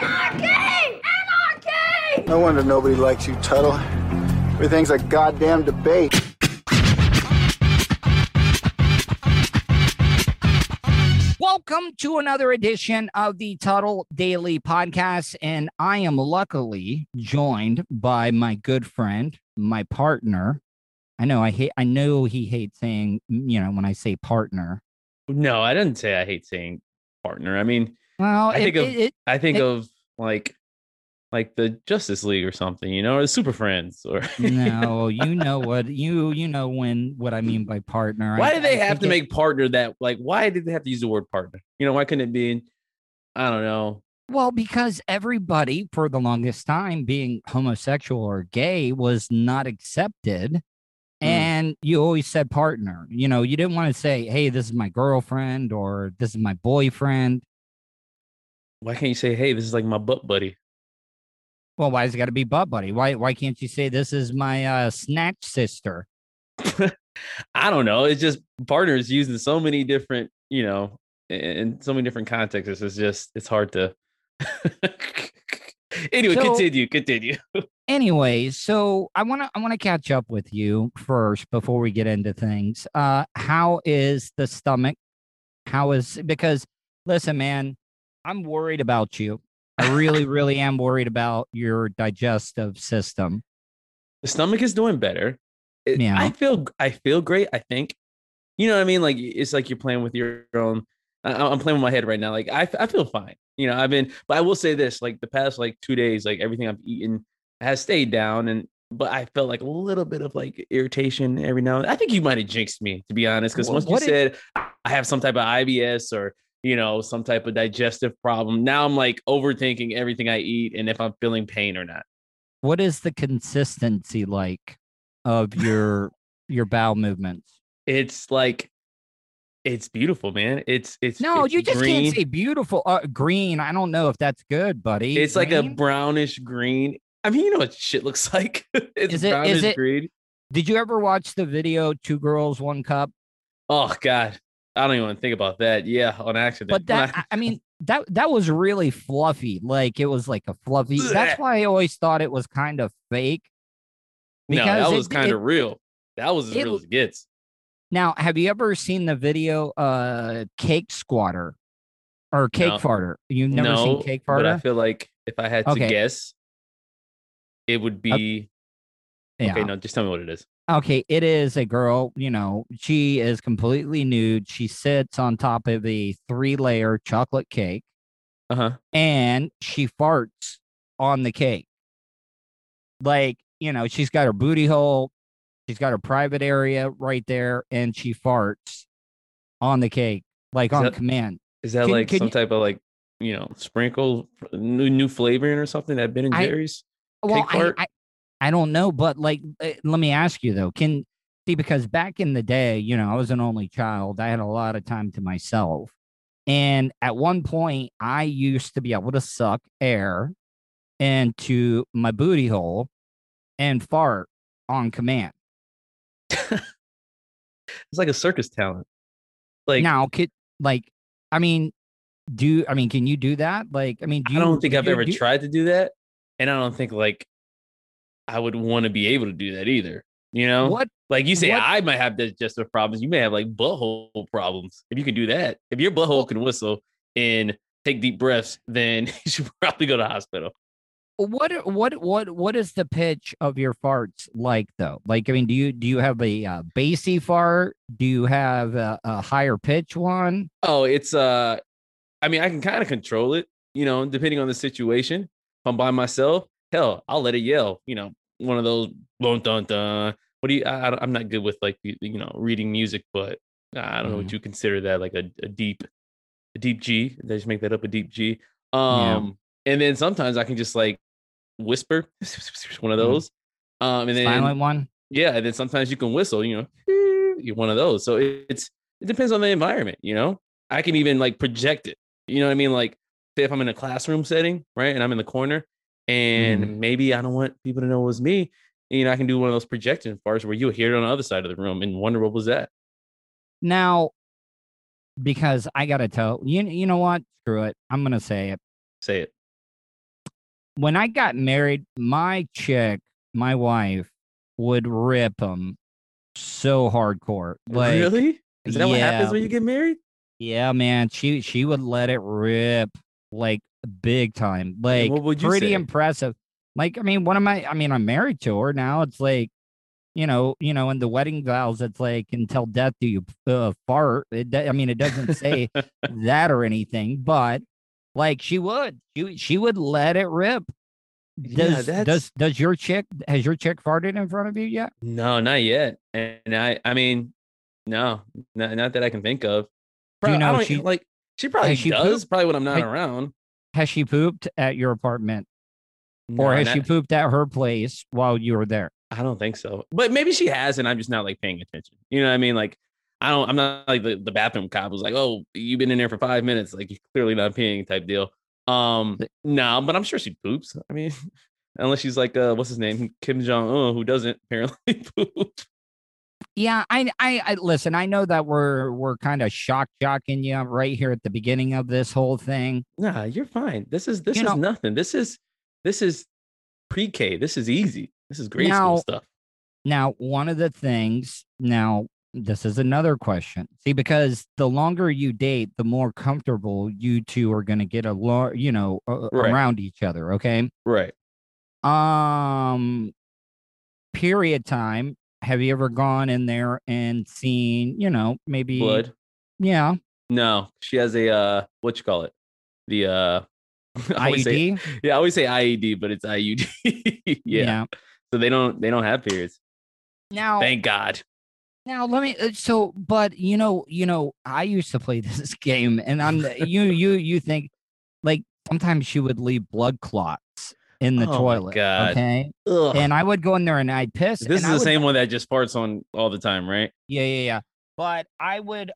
Anarchy! Anarchy! Anarchy! No wonder nobody likes you, Tuttle. Everything's a goddamn debate. Welcome to another edition of the Tuttle Daily Podcast. And I am luckily joined by my good friend, my partner. I know I hate I know he hates saying, you know, when I say partner. No, I didn't say I hate saying partner. I mean, Well, I it- think of it- it- I think of like like the Justice League or something, you know, or the Super Friends or no, you know what you you know when what I mean by partner. I- why did they I have to make partner that like why did they have to use the word partner? You know, why couldn't it be I don't know. Well, because everybody for the longest time being homosexual or gay was not accepted. Mm. And you always said partner. You know, you didn't want to say, hey, this is my girlfriend or this is my boyfriend. Why can't you say, hey, this is like my butt buddy? Well, why has it got to be butt buddy? Why why can't you say this is my uh snatch sister? I don't know. It's just partners used in so many different, you know, in, so many different contexts. It's just it's hard to anyway, So- continue, continue. Anyways, so I want to I want to catch up with you first before we get into things. Uh how is the stomach? How is because listen, man, I'm worried about you. I really really am worried about your digestive system. the stomach is doing better. It- Yeah. I feel I feel great. I think, you know what I mean. Like it's like you're playing with your own. I, I'm playing with my head right now. Like I, I feel fine. You know, I've been, but I will say this: like the past like two days, like everything I've eaten has stayed down, and but I felt like a little bit of like irritation every now. and I think you might have jinxed me, to be honest, because once you said I have some type of IBS or you know some type of digestive problem, now I'm like overthinking everything I eat and if I'm feeling pain or not. What is the consistency like of your your bowel movements? it's like it's beautiful, man. It's it's No, it's you just green. can't say beautiful. Uh, green. I don't know if that's good, buddy. It's like a brownish green. I mean, you know what shit looks like. it's Is it- is brownish it- green. Did you ever watch the video Two Girls, One Cup? Oh God, I don't even think about that. Yeah, on accident. But that I, mean that that was really fluffy. Like it was like a fluffy. That's why I always thought it was kind of fake. no, that it- was kind of real. That was as it real as it gets. Now, have you ever seen the video uh Cake Squatter or Cake No. Farter? You've never no, seen Cake Farter? but I feel like if I had to guess, it would be Yeah. okay. No, just tell me what it is. Okay, it is a girl, you know, she is completely nude. She sits on top of a three layer chocolate cake Uh huh. and she farts on the cake. Like, you know, she's got her booty hole, she's got her private area right there, and she farts on the cake, like Is on that- command. Is that Can- like can some you- type of like you know sprinkle new new flavoring or something that Ben and I- Jerry's? Well, Cake I. I, I don't know, but like, uh, let me ask you though, can see because back in the day, you know, I was an only child. I had a lot of time to myself, and at one point, I used to be able to suck air into my booty hole and fart on command. It's like a circus talent. Like now, could like, I mean, do I mean, can you do that? Like, I mean, do I you, don't think do I've you- ever do you- tried to do that, and I don't think like I would want to be able to do that either. You know, What like you say, what- I might have digestive problems. You may have like butthole problems. If you can do that, if your butthole can whistle and take deep breaths, then you should probably go to hospital. what what what what is the pitch of your farts like though? Like, I mean, do you do you have a uh, bassy fart? Do you have a, a higher pitch one? Oh, it's uh, I mean, I can kind of control it, you know, depending on the situation. If I'm by myself, hell, I'll let it yell. You know, one of those dun dun dun. What do you? I, I'm not good with like you know reading music, but I don't know what you consider that like a, a deep, a deep G. They just make that up a deep G. Um, and then sometimes I can just like whisper, one of Mhm. those. Um, and then Silent one. yeah, and then sometimes you can whistle, you know, you're one of those. So it- it's it depends on the environment, you know. I can even like project it. You know what I mean? Like say if I'm in a classroom setting, right, and I'm in the corner, Mm-hmm. and maybe I don't want people to know it was me. You know, I can do one of those projection farts where you'll hear it on the other side of the room and wonder what was that. Now, because I gotta tell you, you know what? Screw it. I'm gonna say it. Say it. When I got married, my chick, my wife, would rip them so hardcore. Like, really? Is that what happens when you get married? Yeah, man. She she would let it rip like big time. Like what would you pretty say? impressive. Like, I mean, one of my I mean, I'm married to her now. It's like, you know, you know, in the wedding vows, it's like until death do you uh, fart. It, I mean, it doesn't say that or anything, but like she would, she she would let it rip. Does that's- does does your chick has your chick farted in front of you yet? No, not yet. And I, I mean, no, not, not that I can think of. Do you know she- like she probably has she does. Probably when I'm not around. Has she pooped at your apartment, or has not- she pooped at her place while you were there? I don't think so. But maybe she has, and I'm just not like paying attention. You know what I mean? Like I don't. I'm not like the, the bathroom cop was like, "Oh, you've been in there for five minutes. Like you're clearly not peeing." Type deal. Um, no, but I'm sure she poops. I mean, unless she's like, uh, what's his name, Kim Jong Un, who doesn't apparently poop. Yeah, I, I, I listen. I know that we're we're kind of shock jocking you right here at the beginning of this whole thing. Nah, you're fine. This is this You is know- nothing. This is this is pre-K. This is easy. This is grade Now- school stuff. Now, one of the things. Now, this is another question. See, because the longer you date, the more comfortable you two are going to get a lot, you know, uh, Right. around each other. Okay. Right. Um, period time. Have you ever gone in there and seen, you know, maybe Blood. Yeah, No, she has a uh, what you call it? The uh, I say- yeah, I always say IED, but it's IUD. yeah. So they don't they don't have periods. Now, Thank God. Now let me uh, so but you know you know I used to play this game and I'm you you you think like sometimes she would leave blood clots in the Oh toilet okay Ugh. and I would go in there and I'd piss this is I the would- same one that just farts on all the time, right? yeah yeah yeah but I would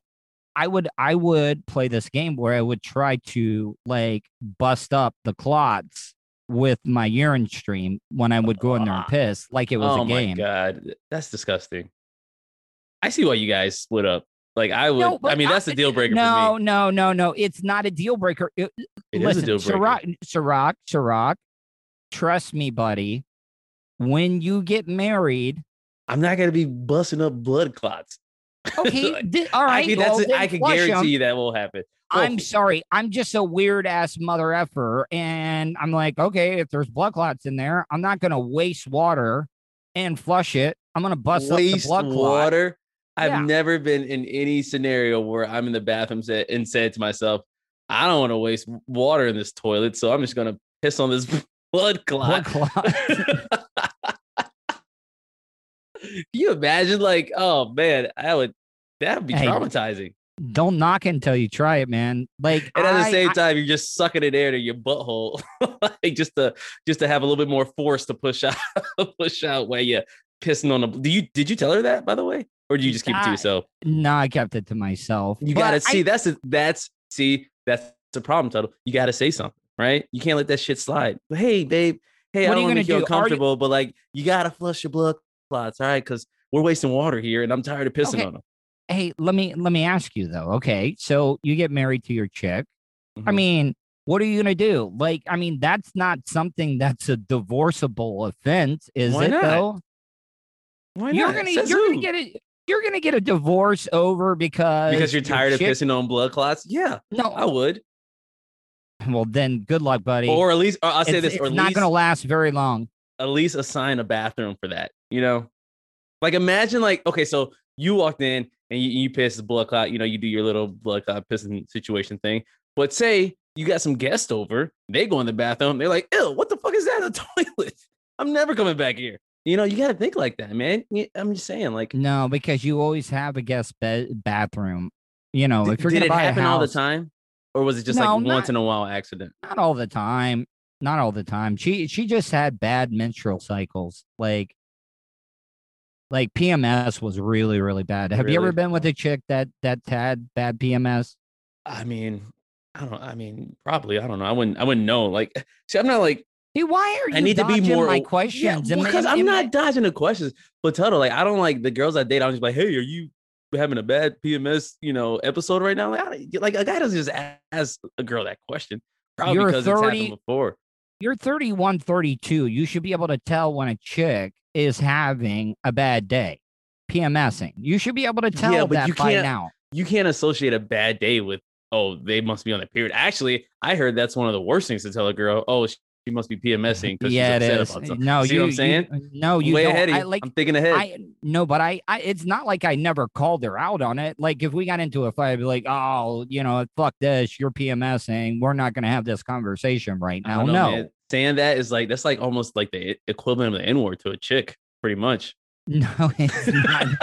I would I would play this game where I would try to like bust up the clots with my urine stream when I would go in there and piss like it was oh a game Oh my God, that's disgusting. I see why you guys split up. Like I would. No, I mean, that's the deal breaker no for me. no no no it's not a deal breaker It- It is Listen, a deal breaker. Serak, trust me, buddy. When you get married, I'm not gonna be busting up blood clots. okay, di- all I right. can, well, that's then I can guarantee you that will happen. I'm sorry. I'm just a weird ass mother effer, and I'm like, okay, if there's blood clots in there, I'm not gonna waste water and flush it. I'm gonna bust up the waste blood clot. water. I've Yeah. never been in any scenario where I'm in the bathroom set and said to myself, I don't want to waste water in this toilet, so I'm just gonna piss on this blood Blood clot. clot. Can you imagine? Like, oh man, I would that would be Hey, traumatizing. Don't knock it until you try it, man. Like, And at the same I- time, you're just sucking it air to your butthole, like just to just to have a little bit more force to push out, push out while you pissing on the. Do you did you tell her that by the way, or do you just keep it to yourself? no, I kept it to myself. You gotta I- see. that's a, that's see. That's the problem, Tuttle. You gotta say something, right? You can't let that shit slide. But hey, babe. Hey, What I don't want to gonna make you do? Are you- uncomfortable, but like you gotta flush your blood clots, all right? Because we're wasting water here, and I'm tired of pissing Okay. on them. hey, let me let me ask you though. Okay, so you get married to your chick. I Mhm. mean, what are you gonna do? Like, I mean, that's not something that's a divorceable offense, is Why it not? though? Why You're not? gonna you're gonna get a you're gonna get a divorce over because because you're your tired of pissing on blood clots. Yeah, no, I would. Well, then good luck, buddy. or at least or I'll say it's, this, it's or not least, going to last very long. at least assign a bathroom for that. You know, like imagine like okay, so you walked in and you, you piss the blood clot. You know, you do your little blood clot pissing situation thing. But say you got some guests over, they go in the bathroom, they're like, "Ew, what the fuck is that in the toilet? I'm never coming back here." You know, you got to think like that, man. I'm just saying, like, No, because you always have a guest bed bathroom. You know, if you're did going to it buy a happen all the time, or was it just No, like once in a while accident? not all the time not all the time she she just had bad menstrual cycles like like pms was really really bad have you ever been with a chick that that had bad pms I mean, I don't. I mean, probably. I don't know. I wouldn't. I wouldn't know. Like, see, I'm not like Dude, why are you I need to be more my questions Yeah, I- because I'm am not I- dodging the questions. But Tuttle, like I don't like the girls I date. I'm just like, hey, are you having a bad PMS, you know, episode right now? Like, like a guy doesn't just ask a girl that question. Probably You're because it's happened before. you're 31 32 you should be able to tell when a chick is having a bad day pmsing you should be able to tell Yeah, but that you by can't- now You can't associate a bad day with oh, they must be on their period. Actually, I heard that's one of the worst things to tell a girl. Oh, she she must be PMSing because yeah she's it upset is about something. no See you what I'm you- saying? no you Way don't ahead I, like, I'm thinking ahead. I no, but I, I it's not like I never called her out on it. Like if we got into a fight, I'd be like, oh, you know, fuck this, you're PMSing. We're not gonna have this conversation right now. know, No, man. saying that is like that's like almost like the equivalent of the N word to a chick, pretty much. no, it's not.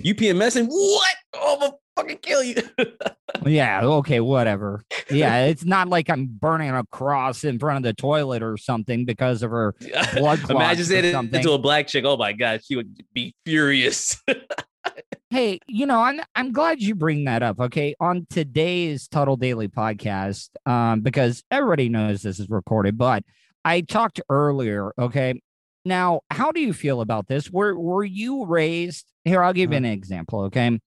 You PMSing? What? Oh, I'm gonna fucking kill you. yeah, okay, whatever. Yeah, it's not like I'm burning a cross in front of the toilet or something because of her blood clots Imagine saying it something. to a black chick. Oh my god, she would be furious. Hey, you know, I'm I'm glad you bring that up. Okay, on today's Tuttle Daily podcast, um, because everybody knows this is recorded, but I talked earlier. Okay, now how do you feel about this? Were were you raised? Here, I'll give you an example. Okay,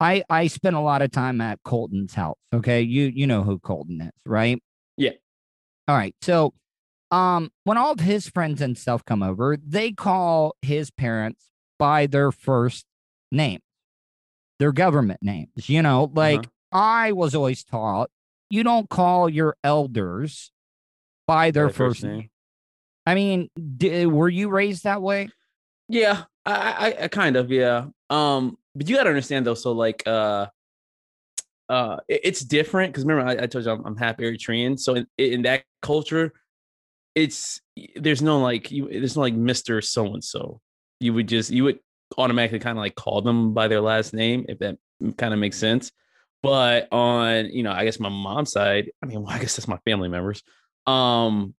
I I spent a lot of time at Colton's house. Okay, you you know who Colton is, right? Yeah. All right, so. Um, when all of his friends and stuff come over, they call his parents by their first name, their government names. You know, like Uh-huh. I was always taught, you don't call your elders by their By first, name. I mean, d- were you raised that way? Yeah, I, I, I kind of, yeah. Um, but you gotta understand though. So like, uh, uh, it- it's different because remember I, I told you I'm, I'm half Eritrean. So in, in that culture, it's there's no like you there's no like Mister So and So. You would just you would automatically kind of like call them by their last name if that kind of makes sense. But on you know, I guess my mom's side, I mean, well, I guess that's my family members. Um,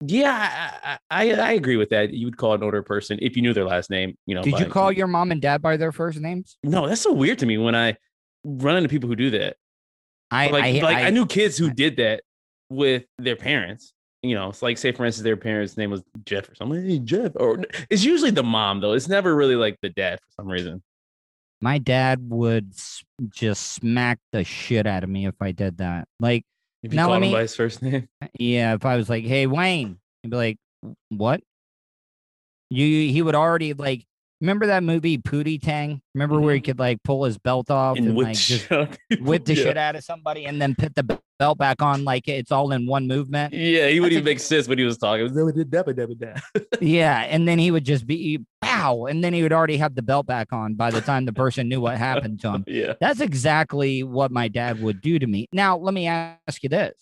yeah, I, I I agree with that. You would call an older person if you knew their last name. You know, Did you call your mom and dad by their first names? No, that's so weird to me when I run into people who do that. I Like, I, like I, I- knew kids who did that with their parents. You know, it's like say for instance, their parents' name was Jeff or something. Hey, Jeff, or it's usually the mom though. It's never really like the dad for some reason. my dad would just smack the shit out of me if I did that. Like, If you Now, call let him by his first name, uh, yeah, if I was like, "Hey, Wayne," he'd be like, "What?" You he would already like remember that movie Pootie Tang? Remember where he could like pull his belt off and, and whip like the just shit out of whip the yeah. shit out of somebody and then put the belt back on like it's all in one movement. Yeah, he wouldn't even make sense when he was talking. It was Yeah, and then he would just be pow, and then he would already have the belt back on by the time the person knew what happened to him. Yeah. That's exactly what my dad would do to me. Now, let me ask you this.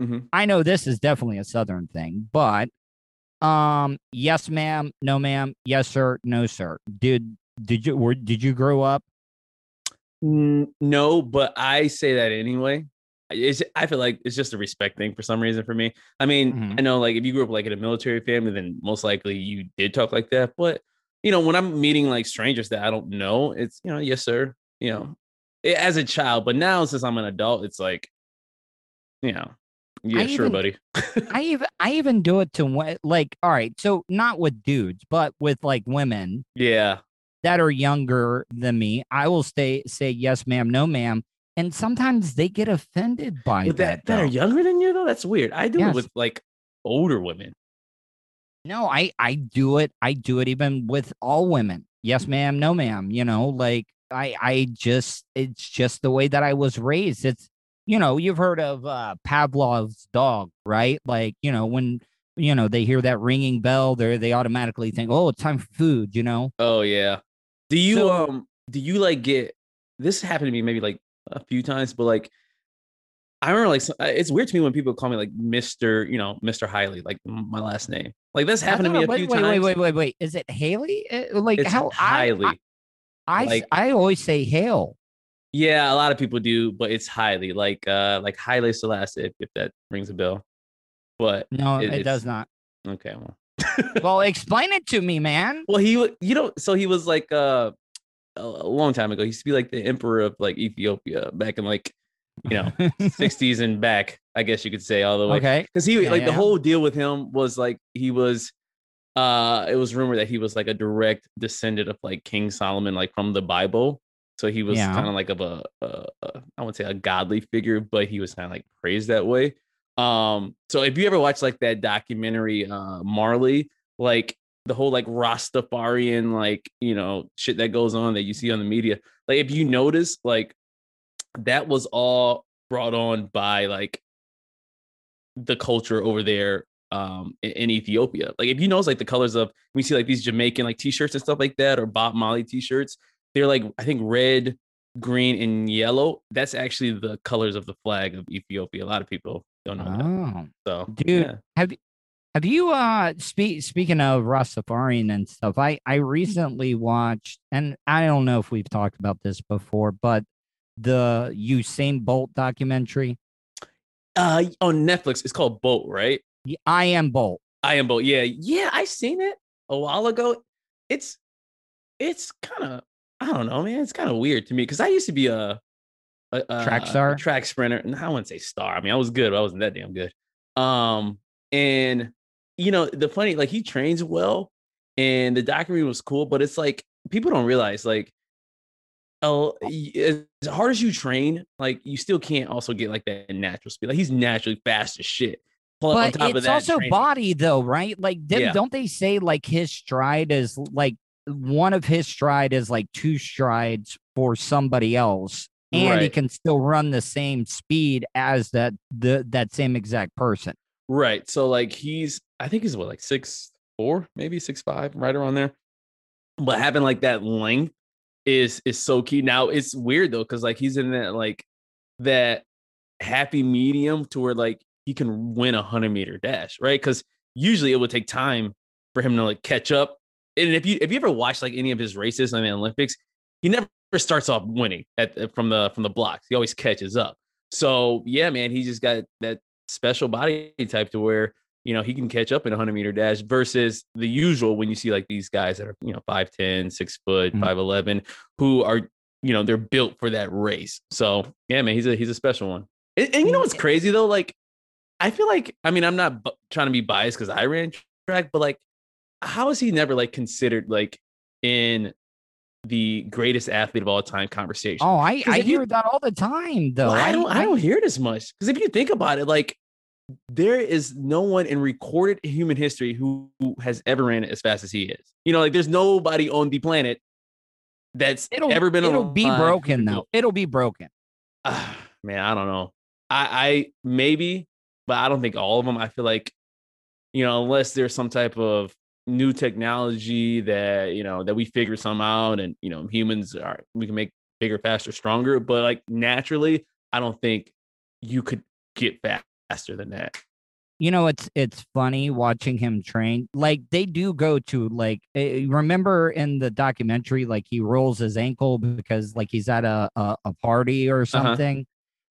Mhm. I know this is definitely a southern thing, but um yes ma'am, no ma'am, yes sir, no sir. Did did you were did you grow up? No, but I say that anyway. It's, I feel like it's just a respect thing for some reason for me. I mean, Mhm. I know like if you grew up like in a military family, then most likely you did talk like that. But you know, when I'm meeting like strangers that I don't know, it's you know, yes sir, you know, as a child. But now since I'm an adult, it's like, you know, yeah, I sure, even- buddy. I even I even do it to like all right, so not with dudes, but with like women Yeah, that are younger than me. I will stay say yes ma'am, no ma'am, and sometimes they get offended by that. that that are younger than you though, that's weird. I do Yes. it with like older women. No, I I do it. I do it even with all women. Yes, ma'am. No, ma'am. You know, like I I just it's just the way that I was raised. It's you know, you've heard of uh, Pavlov's dog, right? Like, you know, when you know they hear that ringing bell, they they automatically think, oh, it's time for food. You know. Oh yeah. Do you So- um do you like get this happened to me maybe like a few times, but like I remember like uh, it's weird to me when people call me like Mr. You know Mr. Haley, like my last name. Like that's happened to me a wait, few wait, times. Wait, wait, wait, wait. Is it Haley? Uh, Like It's how I- I I, like- I always say Hale. Yeah, a lot of people do, but it's highly like uh like Haile Selassie if, if that rings a bell. But No, It- it, does not. okay, well. Well, explain it to me, man. Well, he you know, so he was like uh a long time ago. He used to be like the emperor of like Ethiopia back in like you know 60s and back, I guess you could say all the way. okay. Because he Yeah, like the whole deal with him was like he was uh it was rumored that he was like a direct descendant of like King Solomon, like from the Bible. So he was Yeah. kind of like of a, a, a I wouldn't say a godly figure, but he was kind of like praised that way. Um, so if you ever watch like that documentary, uh Marley, like the whole like Rastafarian, like you know, shit that goes on that you see on the media, like if you notice, like that was all brought on by like the culture over there um in, in Ethiopia. Like if you notice like the colors of we see like these Jamaican like t-shirts and stuff like that or Bob Marley t-shirts, they're like I think red, green, and yellow. That's actually the colors of the flag of Ethiopia. A lot of people don't know that. Oh, So dude, yeah. have you have you uh speak speaking of Rastafarian and stuff? I I recently watched, and I don't know if we've talked about this before, but the Usain Bolt documentary. Uh on Netflix, it's called Bolt, right? I am Bolt. I am Bolt. Yeah, yeah, I seen it a while ago. It's it's kind of I don't know, man. It's kind of weird to me because I used to be a, a, a Track a star? track sprinter. And I wouldn't say star. I mean, I was good, but I wasn't that damn good. Um, and you know, the funny like he trains well, and the documentary was cool, but it's like people don't realize like. Oh, as hard as you train, like you still can't also get like that natural speed. Like he's naturally fast as shit. Plus, But it's that, also training- body though, right? Like, did, Yeah. don't they say like his stride is like one of his stride is like two strides for somebody else, and he can still run the same speed as that the that same exact person. Right. So like he's I think he's what like six four, maybe six five, right around there. But having like that length is is so key. Now it's weird though, because like he's in that like that happy medium to where like he can win a hundred meter dash, right? Because usually it would take time for him to like catch up. And if you if you ever watch like any of his races in the Olympics, he never starts off winning at from the from the blocks. He always catches up. So yeah, man, he just got that special body type to where you know he can catch up in a 100 meter dash versus the usual when you see like these guys that are you know 5'10 6 foot Mhm. 5'11 who are you know they're built for that race so yeah man he's a he's a special one and, and you know what's crazy though like i feel like i mean i'm not bu- trying to be biased because i ran track but like how is he never like considered like in the greatest athlete of all time conversation Oh, I I if you- hear that all the time though. well, I don't I don't hear it as much because if you think about it, like there is no one in recorded human history who, who has ever ran as fast as he is. You know, like there's nobody on the planet that's It'll ever been. It'll be broken though. it. It'll be broken. Ah, man, I don't know. I I maybe, but I don't think all of them. I feel like you know, unless there's some type of new technology that you know that we figure some out, and you know, humans are we can make bigger, faster, stronger. But like naturally, I don't think you could get faster than that. You know, it's it's funny watching him train. Like they do go to like eh, remember in the documentary, like he rolls his ankle because like he's at a a, a party or something.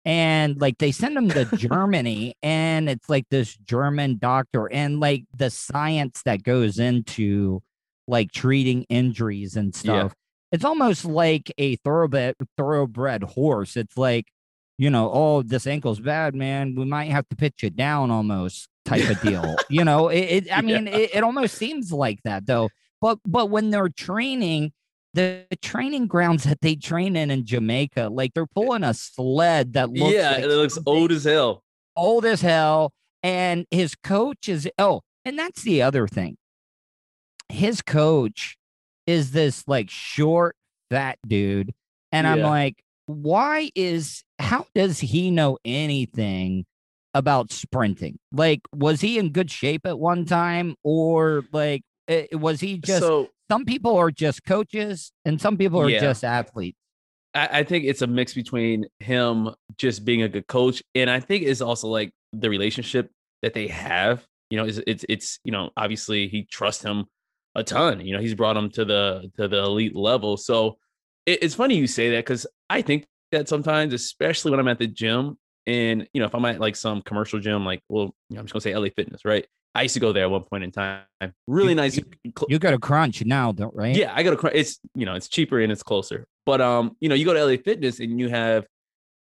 And like they send him to Germany, and it's like this German doctor, and like the science that goes into like treating injuries and Yeah. stuff. It's almost like a thoroughbred thoroughbred horse. It's like, you know, oh, this ankle's bad, man. We might have to pitch it down almost type of deal. you know, it, it I mean, Yeah. it, it almost seems like that though. But but when they're training, the training grounds that they train in in Jamaica, like they're pulling a sled that looks yeah, like it looks old as hell. old as hell. And his coach is oh, and that's the other thing. His coach is this like short, fat dude. And I'm like, why is how does he know anything about sprinting? Like, was he in good shape at one time, or like eh, was he just? so some people are just coaches, and some people are Yeah. just athletes. I, I think it's a mix between him just being a good coach, and I think it's also like the relationship that they have. You know, it's it's, it's you know obviously he trusts him a ton. You know, he's brought him to the to the elite level. So it, it's funny you say that because I think that sometimes, especially when I'm at the gym, and you know, if I'm at like some commercial gym, like well, you know, I'm just gonna say LA Fitness, right? I used to go there at one point in time. Really You- nice. cl- You got a crunch now, don't right? yeah, I got a cr- It's you know, it's cheaper and it's closer. But um, you know, you go to LA Fitness and you have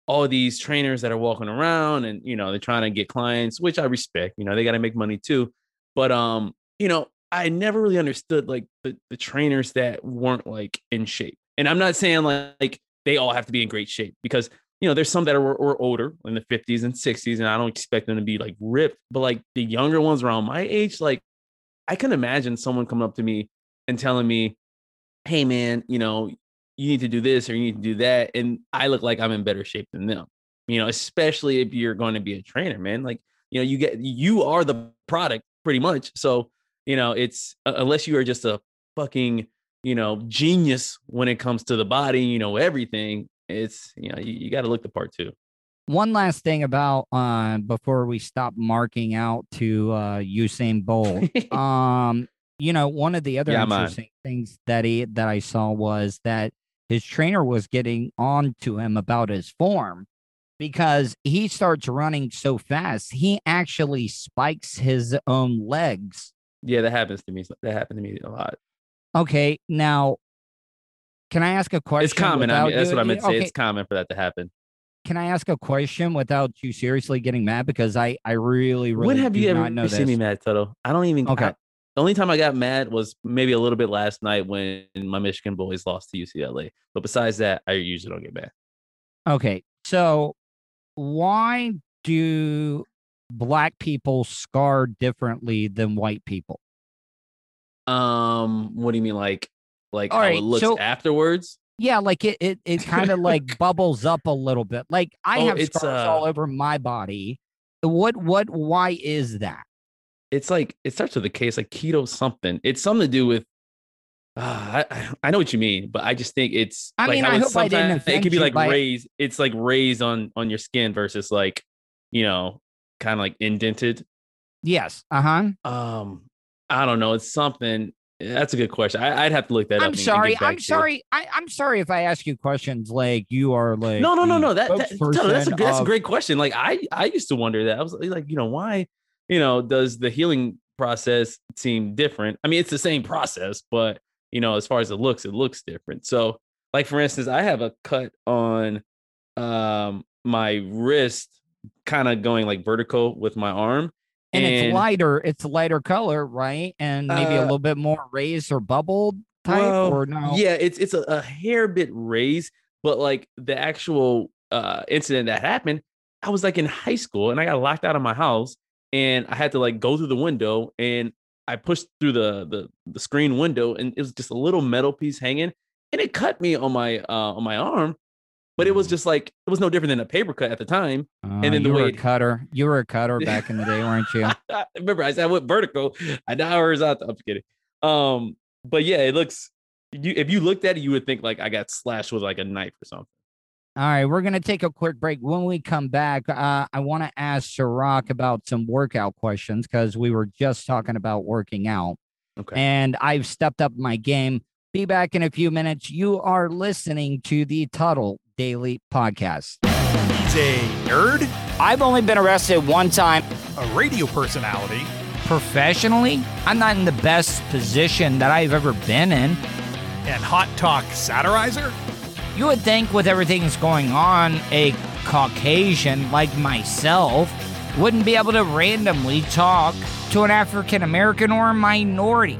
all these trainers that are walking around and you know they're trying to get clients, which I respect. You know, they got to make money too. But um, you know, I never really understood like the the trainers that weren't like in shape. And I'm not saying like, like they all have to be in great shape because you know there's some that are, were older in the 50s and 60s, and I don't expect them to be like ripped. But like the younger ones around my age, like I can imagine someone coming up to me and telling me, "Hey, man, you know, you need to do this or you need to do that," and I look like I'm in better shape than them. You know, especially if you're going to be a trainer, man. Like, you know, you get you are the product pretty much. So, you know, it's unless you are just a fucking you know genius when it comes to the body, you know everything. It's you know you, you got to look the part too. One last thing about uh, before we stop marking out to uh, Usain Bolt. um, you know, one of the other Yeah, man. interesting things that he that I saw was that his trainer was getting on to him about his form because he starts running so fast, he actually spikes his own legs. Yeah, that happens to me. That happened to me a lot. Okay, now can I ask a question? It's common. I mean, that's what I meant to say. okay, It's common for that to happen. can I ask a question without you seriously getting mad? Because I, I really, really when have you ever seen me this. mad, Toto? I don't even. Okay. I- the only time I got mad was maybe a little bit last night when my Michigan boys lost to UCLA. But besides that, I usually don't get mad. Okay, so why do black people scar differently than white people? Um, what do you mean, like, like All how right, it looks so- afterwards? Yeah, like it, it, it kind of like bubbles up a little bit. Like I Oh, have scars uh, all over my body. What, what, why is that? It's like it starts with a case like keto something. It's something to do with. Uh, I I know what you mean, but I just think it's. I like mean, how I it's hope I didn't It could be like raised. It's like raised on on your skin versus like, you know, kind of like indented. Yes. Uh huh. Um, I don't know. It's something. That's a good question. I, I'd have to look that up. I'm and sorry. I'm sorry. I, I'm sorry if I ask you questions like you are like. No, no, no, no. That, that Toto, that's a spokesperson that's a great question. Like I I used to wonder that. I was like, you know, why, you know, does the healing process seem different? I mean, it's the same process, but you know, as far as it looks, it looks different. So, like for instance, I have a cut on um my wrist, kind of going like vertical with my arm. And, it's lighter. It's a lighter color, right? And maybe a Uh, little bit more raised or bubbled type, Well, or no? Yeah, it's it's a, a hair bit raised, but like the actual uh incident that happened, I was like in high school and I got locked out of my house and I had to like go through the window and I pushed through the the the screen window and it was just a little metal piece hanging and it cut me on my uh on my arm, but it was just like it was no different than a paper cut at the time. Uh, then the you were way a it- cutter. You were a cutter back in the day, weren't you? Remember, I said I went vertical. I now horizontal. I'm kidding. Um, but yeah, it looks. You if you looked at it, you would think like I got slashed with like a knife or something. All right, we're gonna take a quick break. When we come back, uh, I want to ask Serak about some workout questions because we were just talking about working out, Okay. and I've stepped up my game. Be back in a few minutes. You are listening to the Tuttle Daily Podcast. He's a nerd, I've only been arrested one time a radio personality, professionally. I'm not in the best position that I've ever been in. and hot talk satirizer. You would think, with everything that's going on, a Caucasian like myself wouldn't be able to randomly talk to an African American or a minority.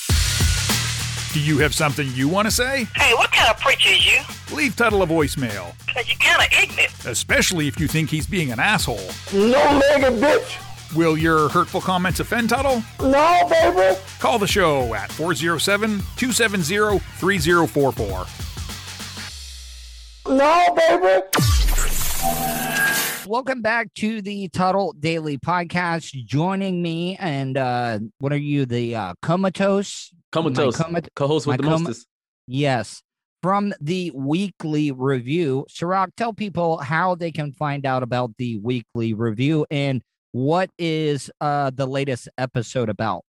Do you have something you want to say? Hey, what kind of preacher is you? Leave Tuttle a voicemail, Cause you're kind of ignorant. especially if you think he's being an asshole. No nigga, bitch. Will your hurtful comments offend Tuttle? No, baby. Call the show at 407 270 3044. No, baby. Welcome back to the Tuttle Daily Podcast. Joining me and uh what are you, the uh comatose? Comatose. My comat- Co-host with the coma- mostest. Yes. From the weekly review. Serak, tell people how they can find out about the weekly review and what is uh the latest episode about.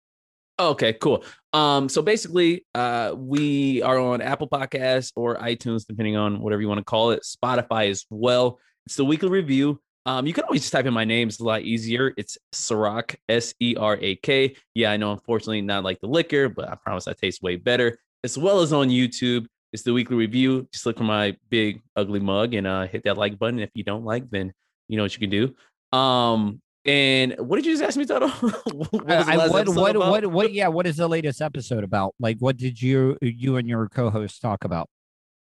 Okay, cool. Um, so basically, uh, we are on Apple Podcasts or iTunes, depending on whatever you want to call it. Spotify as well. It's the weekly review. Um, you can always just type in my name; it's a lot easier. It's Serak, S E R A K. Yeah, I know. Unfortunately, not like the liquor, but I promise I taste way better. As well as on YouTube, it's the weekly review. Just look for my big ugly mug and uh, hit that like button. If you don't like, then you know what you can do. Um, and what did you just ask me, Toto? what I- what what, what what yeah, what is the latest episode about? Like what did you you and your co-host talk about?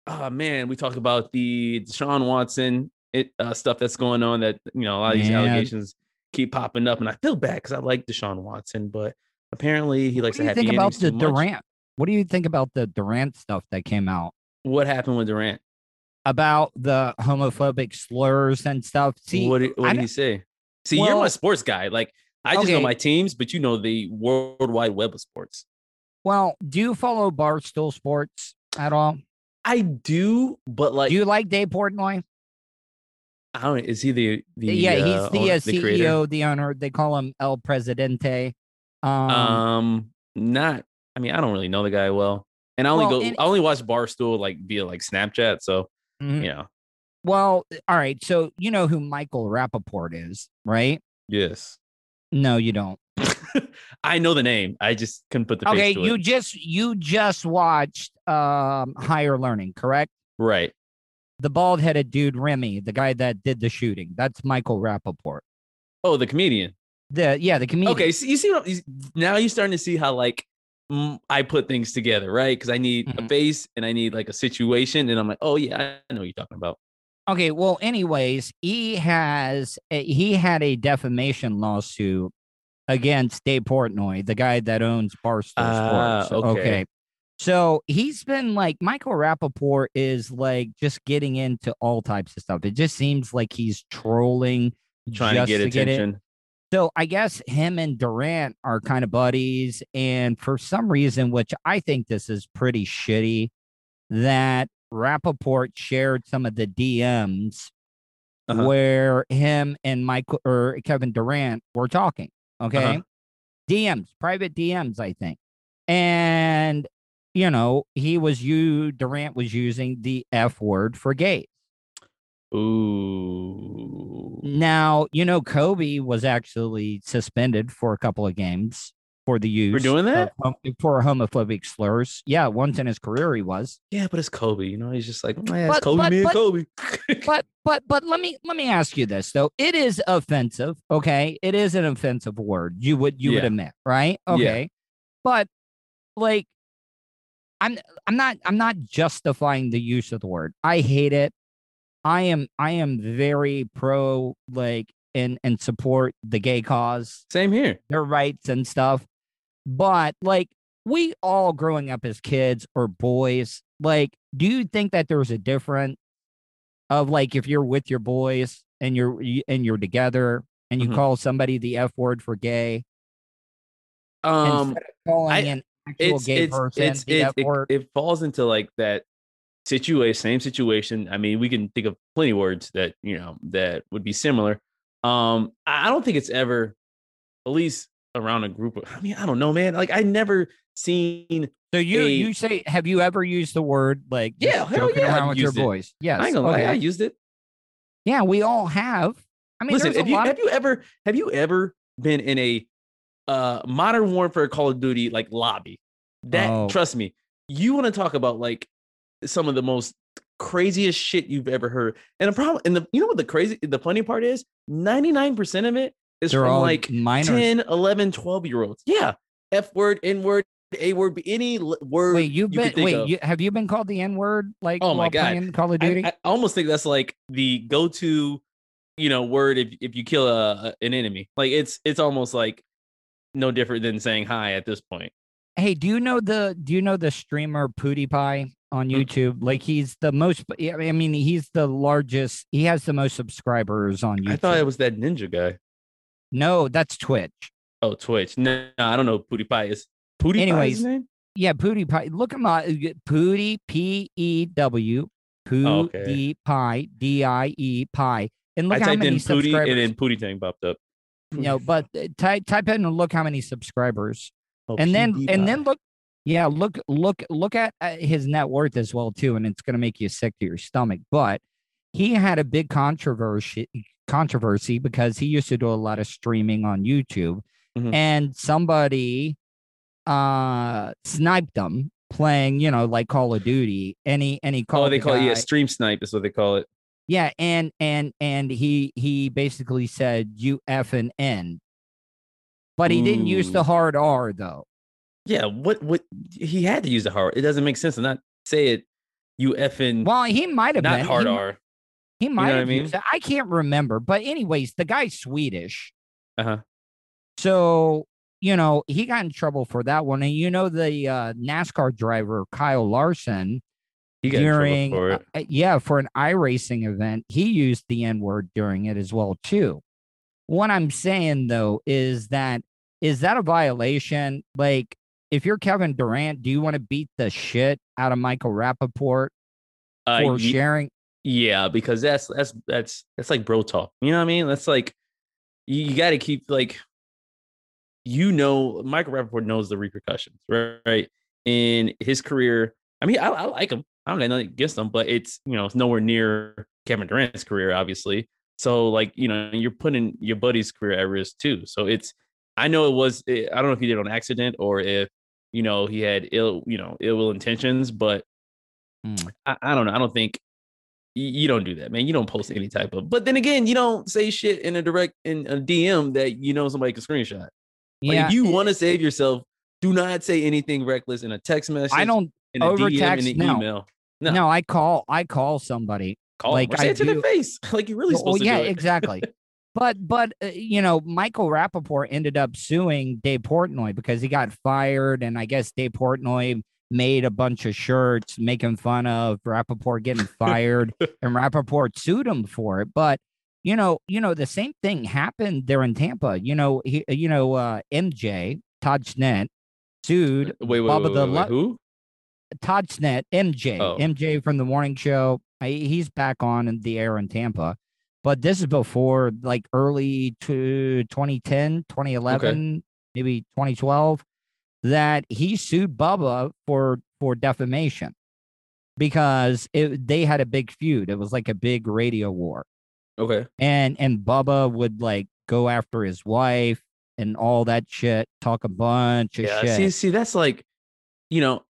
oh man, we talked about the Deshaun Watson it uh, stuff that's going on. That you know a lot of these Man. allegations keep popping up, and I feel bad because I like Deshaun Watson, but apparently he likes What do to you have think about the too much. Durant? What do you think about the Durant stuff that came out What happened with Durant? about the homophobic slurs and stuff? See, what did, what did he say? See, you're my sports guy. Like I just know my teams, but you know the world wide web of sports. well, do you follow Barstool Sports at all? I do, but like do you like Dave Portnoy? I don't. Is he the the yeah, he's uh, the, uh, the creator? CEO, the owner. They call him El Presidente. Um, Um, not. I mean, I don't really know the guy well, and I only Well, go. and- I only watch Barstool like via like Snapchat. So mhm. you know, Well, all right. So you know who Michael Rapaport is, right? yes, No, you don't. I know the name. I just couldn't put the face Okay, you it. just you just watched um Higher Learning, correct? Right. The bald headed dude Remy, the guy that did the shooting. That's Michael Rapaport. Oh, the comedian. The yeah, the comedian. Okay, so you see what now you're starting to see how like I put things together, right? Because I need a Mhm. face and I need like a situation, and I'm like, oh yeah, I know what you're talking about. Okay, well, anyways, he has he had a defamation lawsuit against Dave Portnoy, the guy that owns Barstool Ah, Sports. okay. So he's been like Michael Rapaport is like just getting into all types of stuff. It just seems like he's trolling Trying just to get it. attention. So I guess him and Durant are kind of buddies. And for some reason, which I think this is pretty shitty, that Rapaport shared some of the DMs Uh-huh. where him and Michael or Kevin Durant were talking. Okay. Uh-huh. DMs, private DMs, I think. And, you know, he was you, Durant was using the F word for gays. Ooh. Now, you know, Kobe was actually suspended for a couple of games for the use doing that? of for homophobic slurs. Yeah, once in his career he was. Yeah, but it's Kobe. You know, he's just like, oh, yeah, But- it's Kobe, but- me and but- Kobe. But but but let me let me ask you this though. It is offensive, okay? It is an offensive word. You would you would admit, right? Yeah. Okay. But like I'm I'm not I'm not justifying the use of the word. I hate it. I am I am very pro like and and support the gay cause. Same here. their rights and stuff. But like we all growing up as kids or boys, like, do you think that there's a difference of like if you're with your boys and you're and you're together and you Mhm. call somebody the F word for gay Um, calling I- an actual it's gay it's person it's the it, it, it falls into like that situation, same situation. I mean, we can think of plenty of words that you know that would be similar. Um, I I don't think it's ever, at least around a group of. I mean, I don't know, man. Like I never seen So you a- you say have you ever used the word like Yeah, hell joking yeah, around I've with your used it. boys? Yes. I ain't gonna lie, okay. I used it. yeah, we all have. I mean, Listen, have you have you ever have you ever been in a uh modern warfare Call of Duty like lobby? That Oh. trust me, you want to talk about like some of the most craziest shit you've ever heard. And the problem, and the you know what the crazy the funny part is 99% of it is they're from like minors. 10, 11, 12 year olds. Yeah. F word, N word, A word, any word. Wait, you've you been wait. You, have you been called the N word like Oh my while God. playing Call of I, Duty? I almost think that's like the go-to, you know, word if if you kill a, a- an enemy. Like it's it's almost like no different than saying hi at this point. hey, do you know the do you know the streamer PewDiePie on Mm. YouTube? Like he's the most. yeah, I mean, he's the largest. He has the most subscribers on YouTube. I thought it was that ninja guy. no, that's Twitch. Oh, Twitch. No, no, I don't know. PewDiePie is. PewDiePie Anyways, name? Yeah, PewDiePie. Look him up. Pootie P E W Oh. PewDiePie D I E Pie. And look I how typed many in Pootie subscribers. and then Pootie Tang popped up. You know, but uh, type type in and look how many subscribers. Oh, and then and then look yeah look look look at uh, his net worth as well too and it's going to make you sick to your stomach but he had a big controversy controversy because he used to do a lot of streaming on youtube Mhm. and somebody uh sniped him playing you know like call of duty Any any called Oh, they the call it yeah, stream snipe is what they call it. Yeah, and and and he he basically said you f and n, but he didn't use the hard R though. Yeah, what what he had to use the hard. It doesn't make sense to not say it. You effing Well, he might have not been. hard he, R. He might know what I mean? used it. I can't remember, but anyways, the guy's Swedish, Uh huh. so you know he got in trouble for that one. And you know the uh, NASCAR driver Kyle Larson He got in during for it. uh, yeah for an iRacing event, he used the N word during it as well too. What I'm saying though is that is that a violation? Like, if you're Kevin Durant, do you want to beat the shit out of Michael Rapaport Uh, for ye- sharing? Yeah, because that's that's that's that's like bro talk. You know what I mean? That's like you, you got to keep like you know Michael Rapaport knows the repercussions, right? right? In his career, I mean, I, I like him. I don't got nothing against him, but it's you know it's nowhere near Kevin Durant's career, obviously. So like you know you're putting your buddy's career at risk too. So it's I know it was eh, I don't know if he did it on accident or if you know he had ill you know ill intentions, but Hmm. I, I don't know. I don't think you, don't do that, man. You don't post any type of. But then again, you don't say shit in a direct in a DM that you know somebody can screenshot. Like, Yeah, if you want to save yourself, do not say anything reckless in a text message. I don't. in a over DM text, in an no. email. No. No, I call. I call somebody. call like, say I it to do- their face, like you're really Well, supposed yeah, to. Yeah, exactly. But but uh, you know, Michael Rapaport ended up suing Dave Portnoy because he got fired, and I guess Dave Portnoy made a bunch of shirts making fun of Rapaport getting fired, and Rapaport sued him for it. But you know, you know, the same thing happened there in Tampa. You know, he, you know, uh, MJ Todd Schnitt sued Wait, wait, Bubba wait, the wait, Lu- wait, who? Todd Schnitt, MJ, Oh. MJ from the morning show. I, he's back on in the air in Tampa. But this is before like early to 2010, 2011, maybe 2012, that he sued Bubba for for defamation because it, they had a big feud. It was like a big radio war. Okay, And and Bubba would like go after his wife and all that shit, talk a bunch of yeah. shit. See, see, that's like, you know,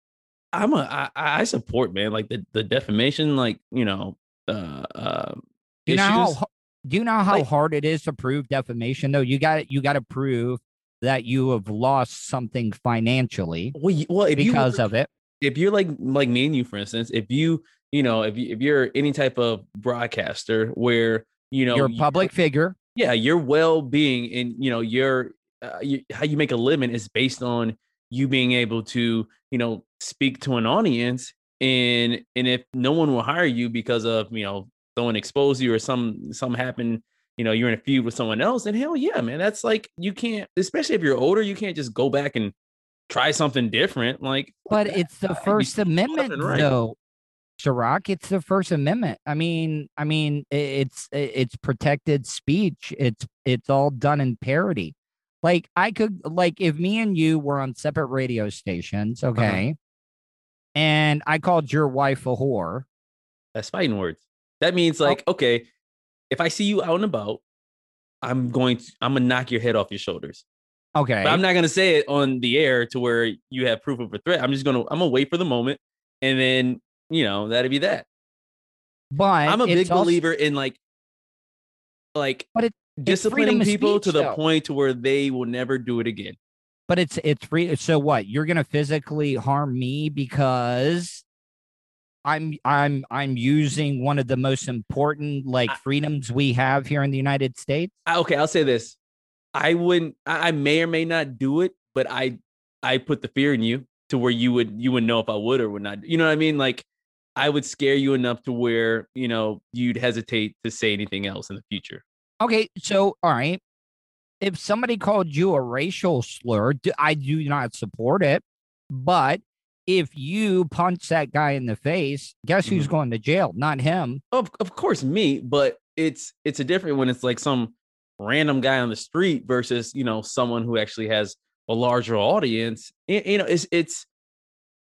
I'm a I, I support man, like the the defamation, like you know, uh, uh Do you know how do you know how Like- hard it is to prove defamation though? You got you got to prove that you have lost something financially Well, you- well, you because work- of it. if you're like like me and you, for instance, if you you know if you if you're any type of broadcaster where you know You're a you- public figure. yeah, your well being and you know your uh, you, how you make a living is based on you being able to you know speak to an audience and and if no one will hire you because of you know someone exposed you or some some happened you know you're in a feud with someone else and hell yeah man that's like you can't especially if you're older you can't just go back and try something different like But it's the First Amendment, right. though, Serak. It's the First Amendment. I mean, I mean, it's it's protected speech. It's it's all done in parody. Like I could, like, if me and you were on separate radio stations, Uh-huh. okay, and I called your wife a whore. That's fighting words. That means like, okay, if I see you out and about, I'm going to I'm gonna knock your head off your shoulders. Okay. But I'm not gonna say it on the air to where you have proof of a threat. I'm just gonna I'm gonna wait for the moment, and then you know that'd be that. but I'm a big also- believer in like, like But it- disciplining people to the though. point to where they will never do it again. But it's it's free. So what? You're gonna physically harm me because I'm I'm I'm using one of the most important like freedoms we have here in the United States. I- okay, I'll say this. I wouldn't I, I may or may not do it, but I I put the fear in you to where you would you would know if I would or would not. You know what I mean? Like I would scare you enough to where, you know, you'd hesitate to say anything else in the future. Okay, so all right. If somebody called you a racial slur, do, I do not support it. But if you punch that guy in the face, guess who's mm-hmm. going to jail? Not him. Of of course me, but it's it's a different when it's like some random guy on the street versus, you know, someone who actually has a larger audience. You know, it's it's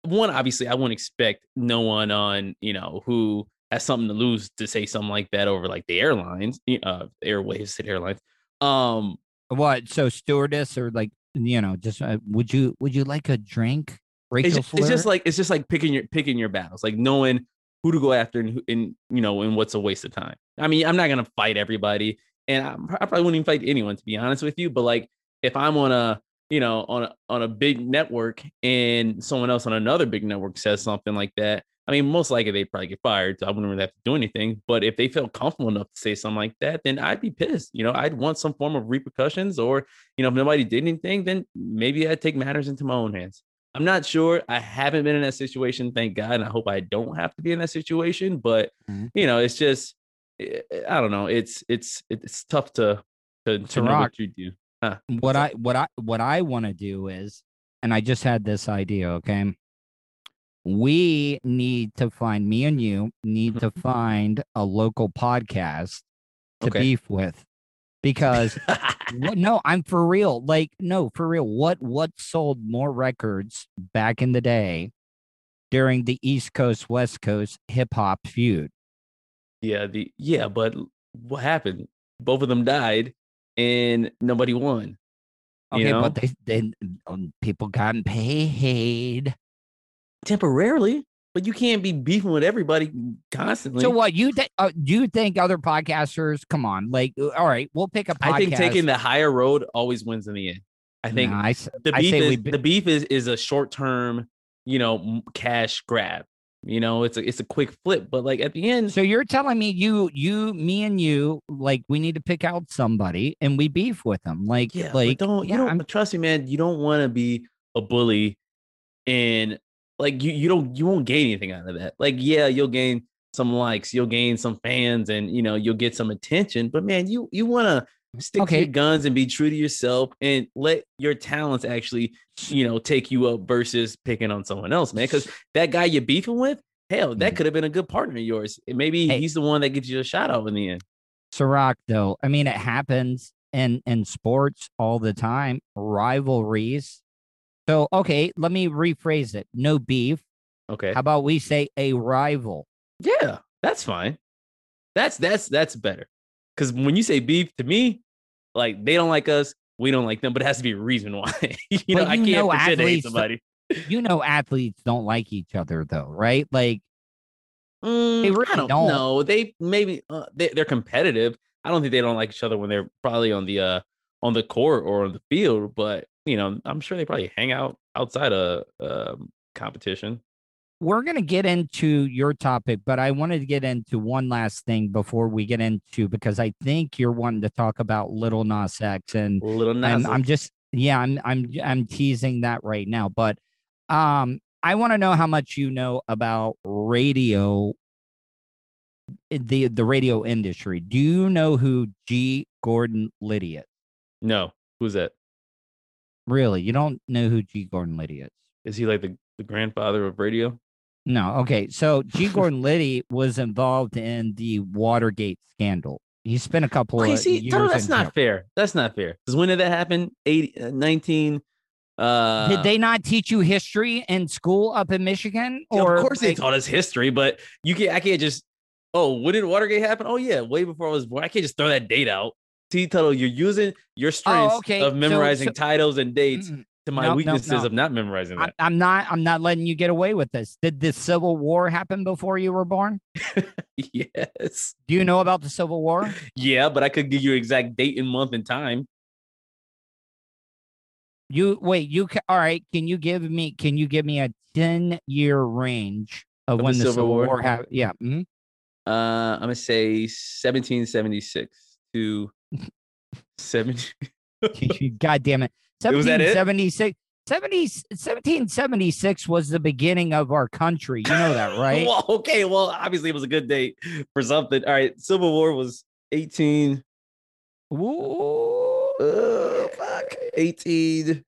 one obviously I wouldn't expect no one on, you know, who has something to lose to say something like that over like the airlines, uh airways said airlines. Um What? So stewardess or like you know, just uh, would you would you like a drink? Racial it's, just- it's just like it's just like picking your picking your battles, like knowing who to go after and who, and you know and what's a waste of time. I mean, I'm not gonna fight everybody, and I, I probably wouldn't even fight anyone to be honest with you. But like if I'm on a you know on a on a big network and someone else on another big network says something like that, I mean, most likely they'd probably get fired. So I wouldn't really have to do anything. But if they felt comfortable enough to say something like that, then I'd be pissed. You know, I'd want some form of repercussions, or you know, if nobody did anything, then maybe I'd take matters into my own hands. I'm not sure. I haven't been in that situation, thank God, and I hope I don't have to be in that situation. But Mhm. you know, it's just eh, I don't know. It's it's it's tough to to, to know what you do. what I what I what I want to do is, and I just had this idea. Okay, we need to find me and you need to find a local podcast to Okay. beef with, because what, no, I'm for real. Like no, for real. What what sold more records back in the day during the East Coast West Coast hip hop feud? yeah, the yeah, but what happened? Both of them died, and nobody won. You Okay, know? but they then um, people gotten paid. Temporarily, but you can't be beefing with everybody constantly. So what you think? Uh, you think other podcasters? Come on, like, uh, all right, we'll pick a podcast. I think taking the higher road always wins in the end. I think Nah, I the beef is bi- the beef is is a short term, you know, cash grab. You know, it's a it's a quick flip, but like at the end, So you're telling me you, you, me, and you, like, we need to pick out somebody and we beef with them, like, yeah, like, don't yeah, you don't I'm- trust me, man. You don't want to be a bully, and like you you don't you won't gain anything out of that. Like yeah, you'll gain some likes, you'll gain some fans, and you know you'll get some attention. But man, you you want to stick to your guns and be true to yourself, and let your talents actually you know take you up versus picking on someone else, man. Because that guy you're beefing with, hell, that Mhm. could have been a good partner of yours. Maybe Hey. he's the one that gives you a shot out in the end. Serak, though. I mean, it happens in in sports all the time. Rivalries. So okay, let me rephrase it. No beef. Okay. How about we say a rival? Yeah, that's fine. That's that's that's better. Because when you say beef to me, like they don't like us, we don't like them, but it has to be a reason why. you know, But I can't know pretend to hate somebody. You know, athletes don't like each other, though, right? Like, Mm, They really I don't don't. know. They maybe uh, they, they're competitive. I don't think they don't like each other when they're probably on the uh on the court or on the field, but you know, I'm sure they probably hang out outside of um, competition. we're going to get into your topic, but I wanted to get into one last thing before we get into because I think you're wanting to talk about Little Nas X, and Little I'm, Nas. I'm just yeah, I'm I'm I'm teasing that right now, but um, I want to know how much you know about radio, the the radio industry. Do you know who G. Gordon Liddy is? no, who's that? Really, you don't know who G. Gordon Liddy is? Is he like the, the grandfather of radio? No. Okay. So G. Gordon Liddy was involved in the Watergate scandal. He spent a couple Okay, of see, years. Toto, that's not jail. fair. That's not fair. Because when did that happen? 80, uh, 19, Uh, Did they not teach you history in school up in Michigan? Or of course they like- taught us history, but you can't. I can't just. Oh, when did Watergate happen? Oh yeah, way before I was born. I can't just throw that date out. See, Tuttle, you're using your strengths Oh, okay. of memorizing so- titles and dates Mm-mm. to my No, no, weaknesses no. of not memorizing that. I'm not. I'm not letting you get away with this. Did the Civil War happen before you were born? yes. Do you know about the Civil War? Yeah, but I could give you exact date and month and time. You wait. You all right? Can you give me? Can you give me a ten year range of, Of when the Civil Civil War? War, happened? Yeah. mhm. Uh, I'm gonna say 1776 to 70. God damn it. Was that it? 1776. 70, 1776 was the beginning of our country. You know that, right? well, okay. Well, obviously it was a good date for something. All right. Civil War was 18. Ooh. Uh, fuck. 18.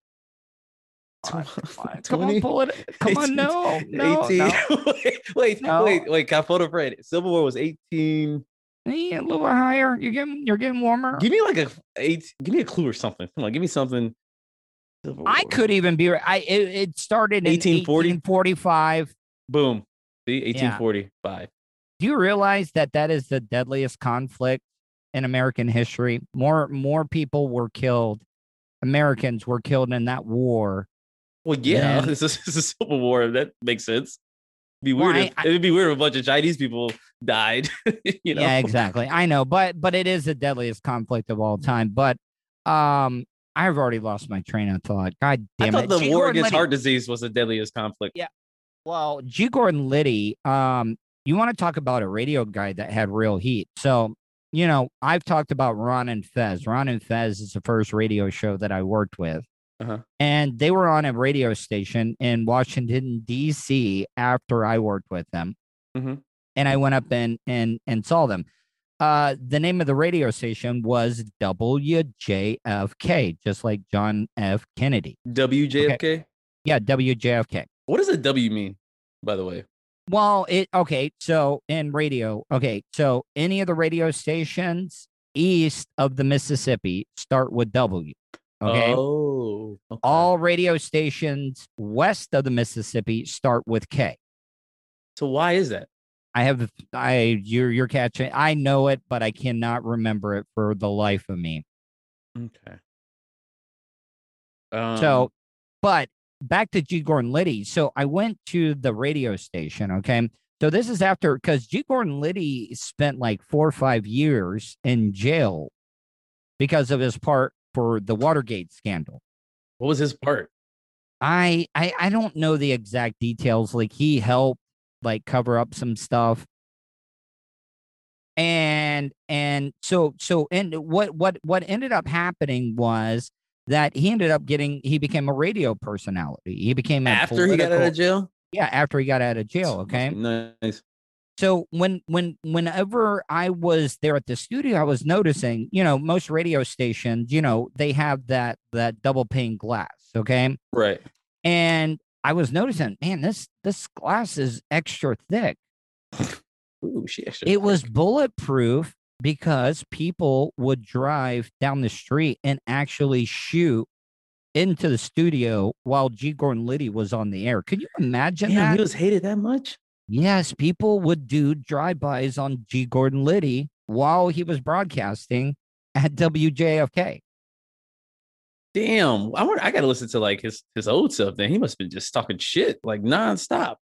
Come on, 20? pull it. Come on, no, no, 18. no. wait, wait, No. wait, wait. Can I photo Fred? Civil War was 18. Hey, a little bit higher. You're getting, you're getting warmer. Give me like a eight. Give me a clue or something. Come on, give me something. I could even be. right. I it, it started in 1840? 1845. Boom. See, 1845. Do you realize that that is the deadliest conflict in American history? More more people were killed. Americans were killed in that war. Well, yeah, this is, this is Civil War. That makes sense. It'd Be Well, weird. I- if, it'd be weird if a bunch of Chinese people died. you know. Yeah, exactly. I know, but but it is the deadliest conflict of all time. But um, I've already lost my train of thought. God I damn thought it! the G. war Gordon against Liddy- heart disease was the deadliest conflict. Yeah. Well, G. Gordon Liddy, um, you want to talk about a radio guy that had real heat. So, you know, I've talked about Ron and Fez. Ron and Fez is the first radio show that I worked with. Uh-huh. And they were on a radio station in Washington, D.C. after I worked with them. Mhm. And I went up and, and, and saw them. Uh, the name of the radio station was WJFK, just like John F. Kennedy. WJFK. Yeah, WJFK. What does a W mean, by the way? Well, it okay. So in radio, okay. So any of the radio stations east of the Mississippi start with W. Okay. Oh. okay. All radio stations west of the Mississippi start with K. So why is that? I have I you're you're catching. I know it, but I cannot remember it for the life of me. Okay. Um, So, but back to G. Gordon Liddy. So I went to the radio station. Okay. So this is after because G. Gordon Liddy spent like four or five years in jail because of his part for the Watergate scandal. what was his part? I I, I don't know the exact details. Like he helped like cover up some stuff. And and so so and what what what ended up happening was that he ended up getting he became a radio personality. He became a After he got out of jail. Yeah, after he got out of jail. Okay. Nice. So when when whenever I was there at the studio, I was noticing, you know, most radio stations, you know, they have that that double pane glass. Okay. Right. And I was noticing, man, this this glass is extra thick. Ooh, she actually. It was bulletproof because people would drive down the street and actually shoot into the studio while G. Gordon Liddy was on the air. Can you imagine Damn, that? he was hated that much. Yes, people would do drive-bys on G. Gordon Liddy while he was broadcasting at WJFK. Damn, I wonder, I gotta listen to like his his old stuff. Then he must have been just talking shit like nonstop.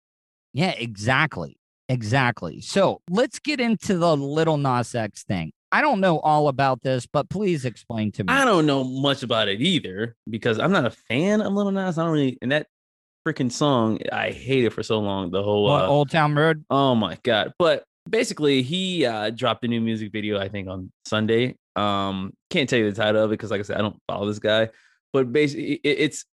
Yeah, exactly. Exactly. So let's get into the little Nas X thing. I don't know all about this, but please explain to me. I don't know much about it either because I'm not a fan of Little Nas. I don't really, and that freaking song, I hate it for so long. The whole, What, uh, Old Town Road? oh my god! But basically, he uh, dropped a new music video. I think on Sunday. Um, can't tell you the title of it because, like I said, I don't follow this guy. But basically, it, it's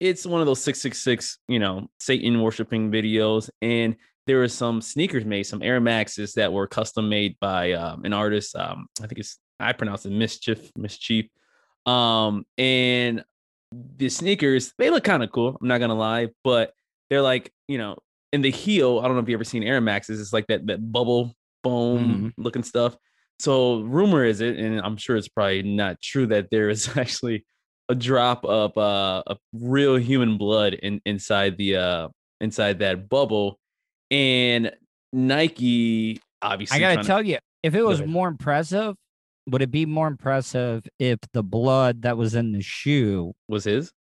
it's one of those six six six, you know, Satan worshiping videos, and there were some sneakers made, some Air Maxes that were custom made by um, an artist. Um, I think it's I pronounce it Mischief, Mischief. Um, and the sneakers they look kind of cool. I'm not gonna lie, but they're like you know in the heel. I don't know if you ever seen Air Maxes. It's like that that bubble foam looking stuff. So rumor is it, and I'm sure it's probably not true that there is actually a drop of uh of real human blood in inside the uh inside that bubble, and Nike obviously. I gotta trying to- tell you, if it was more impressive, would it be more impressive if the blood that was in the shoe was his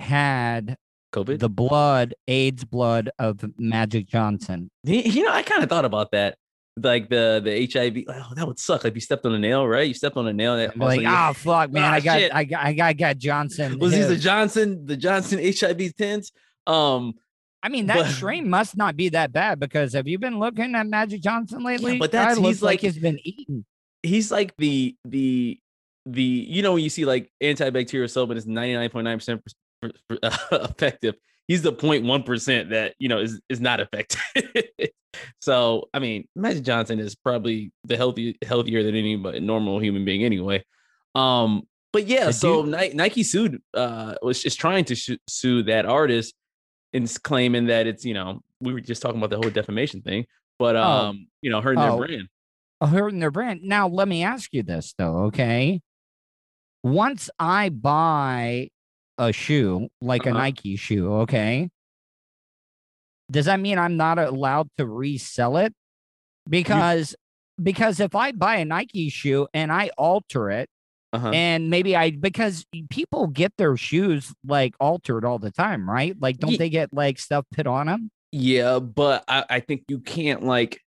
had COVID. the blood, AIDS blood of Magic Johnson? You know, I kind of thought about that. Like the the HIV, oh, that would suck. Like you stepped on a nail, right? You stepped on a nail. Like, also- oh fuck, man, Ah, I got. I got, I got, I got Johnson. was he the Johnson, the Johnson HIV tents? Um, I mean, that but- strain must not be that bad because have you been looking at Magic Johnson lately? but Guy that's- he's like like- he's been eaten. he's like the the the you know when you see like antibacterial soap and it's 99.9% per- per- uh, effective he's the 0.1% that you know is is not effective so i mean magic johnson is probably the healthy healthier than any but normal human being anyway um but yeah so dude- Ni- nike sued uh was just trying to su- sue that artist and claiming that it's you know we were just talking about the whole defamation thing but Oh. um you know hurting their Oh. brand uh, hurting their brand. Now, let me ask you this though, okay? Once I buy a shoe, like a Uh-huh. Nike shoe, okay, does that mean I'm not allowed to resell it? Because because if I buy a Nike shoe and I alter it, uh-huh and maybe I because people get their shoes like altered all the time, right? Like, don't Ye- they get like stuff put on them? Yeah, but I, I think you can't like,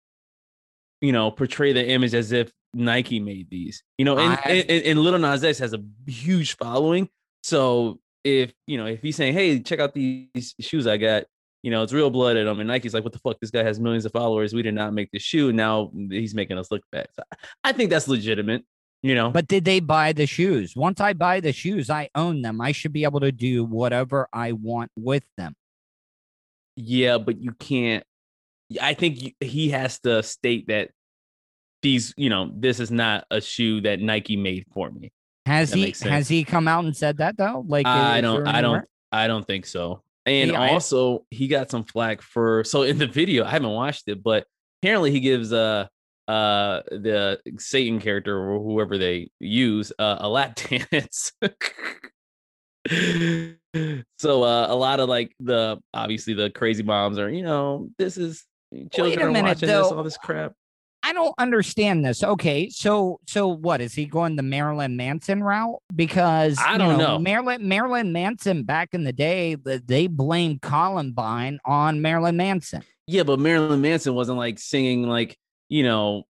you know, portray the image as if Nike made these. You know, and, I- and, and Little Nas X has a huge following. So if you know, if he's saying, "Hey, check out these shoes I got," you know, it's real blood in them, and Nike's like, "What the fuck? This guy has millions of followers. We did not make this shoe. Now he's making us look bad." So I think that's legitimate. You know, But did they buy the shoes? Once I buy the shoes, I own them. I should be able to do whatever I want with them. Yeah, but you can't. I think he has to state that these, you know, this is not a shoe that Nike made for me. Has That he has he come out and said that though? Like I don't, I don't. I don't think so. And Yeah, I- also, he got some flack for. So in the video, I haven't watched it, but apparently he gives uh uh the Satan character or whoever they use uh, a lap dance. so uh, a lot of like the obviously the crazy moms are you know this is children are minute, watching this all this crap. I don't understand this. Okay, so so what is he going the Marilyn Manson route? Because I don't know. Marilyn Marilyn Manson back in the day, th- they blamed Columbine on Marilyn Manson. Yeah, but Marilyn Manson wasn't like singing like you know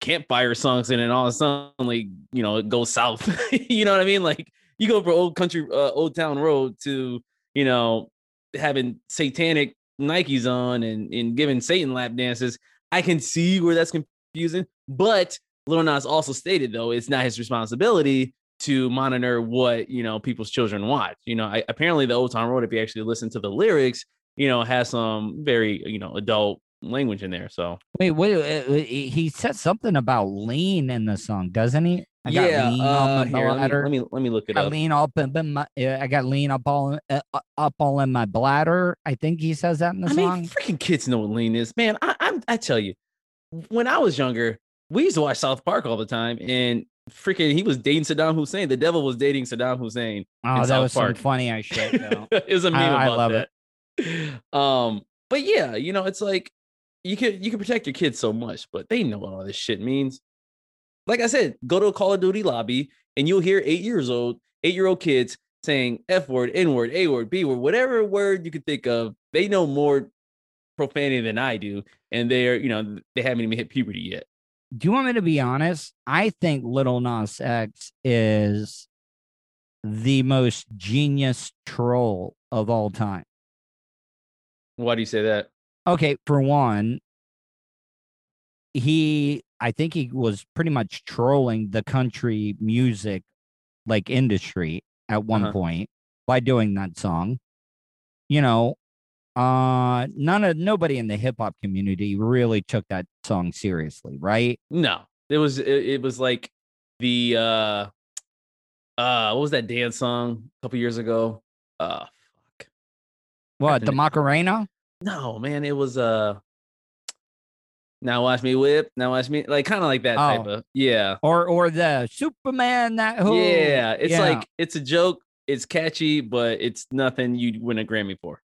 campfire songs and then all of a sudden like you know it goes south. you know what I mean? Like you go from old country, uh, old town road to you know having satanic Nikes on and and giving Satan lap dances. I can see where that's confusing, but Lil Nas also stated though it's not his responsibility to monitor what you know people's children watch. You know, I, apparently the Old Town Road, if you actually listen to the lyrics, you know, has some very you know adult language in there. So Wait, wait, uh, uh, he said something about lean in the song, doesn't he? I got lean uh, here, let, me, let me let me look it I up. lean up in my, I got lean up all uh, up all in my bladder. I think he says that in the I song. mean, freaking kids know what lean is, man. I, I'm I tell you, when I was younger, we used to watch South Park all the time, and freaking he was dating Saddam Hussein. The devil was dating Saddam Hussein. oh, that South was some funny ass shit. Though. it was a meme I- I about love that. Um, but yeah, you know, it's like you can you can protect your kids so much, but they know what all this shit means. Like I said, go to a Call of Duty lobby and you'll hear eight years old, eight year old kids saying F word, N word, A word, B word, whatever word you could think of. They know more profanity than I do, and they're you know they haven't even hit puberty yet. Do you want me to be honest? I think Little Nas X is the most genius troll of all time. Why do you say that? Okay, for one, he I think he was pretty much trolling the country music like industry at one Uh-huh. point by doing that song. You know, uh none of nobody in the hip hop community really took that song seriously, right? No, it was it, it was like the uh uh what was that dance song a couple years ago? Uh fuck. What, the Macarena? No, man, it was uh now watch me whip, now watch me like kind of like that type Oh. of yeah. Or or the Superman that who yeah, it's yeah. like it's a joke it's catchy, but it's nothing you'd win a Grammy for.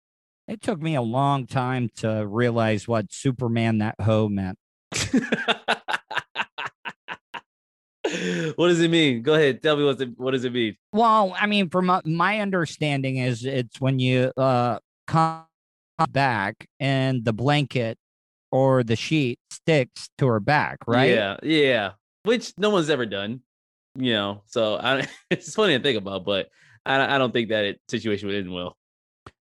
It took me a long time to realize what Superman that hoe meant. what does it mean? Go ahead, tell me what it, what does it mean? Well, I mean, from my, my understanding is it's when you uh come back and the blanket or the sheet sticks to her back, right? Yeah, yeah. Which no one's ever done, you know. So I, it's funny to think about, but I, I don't think that it, situation would end well.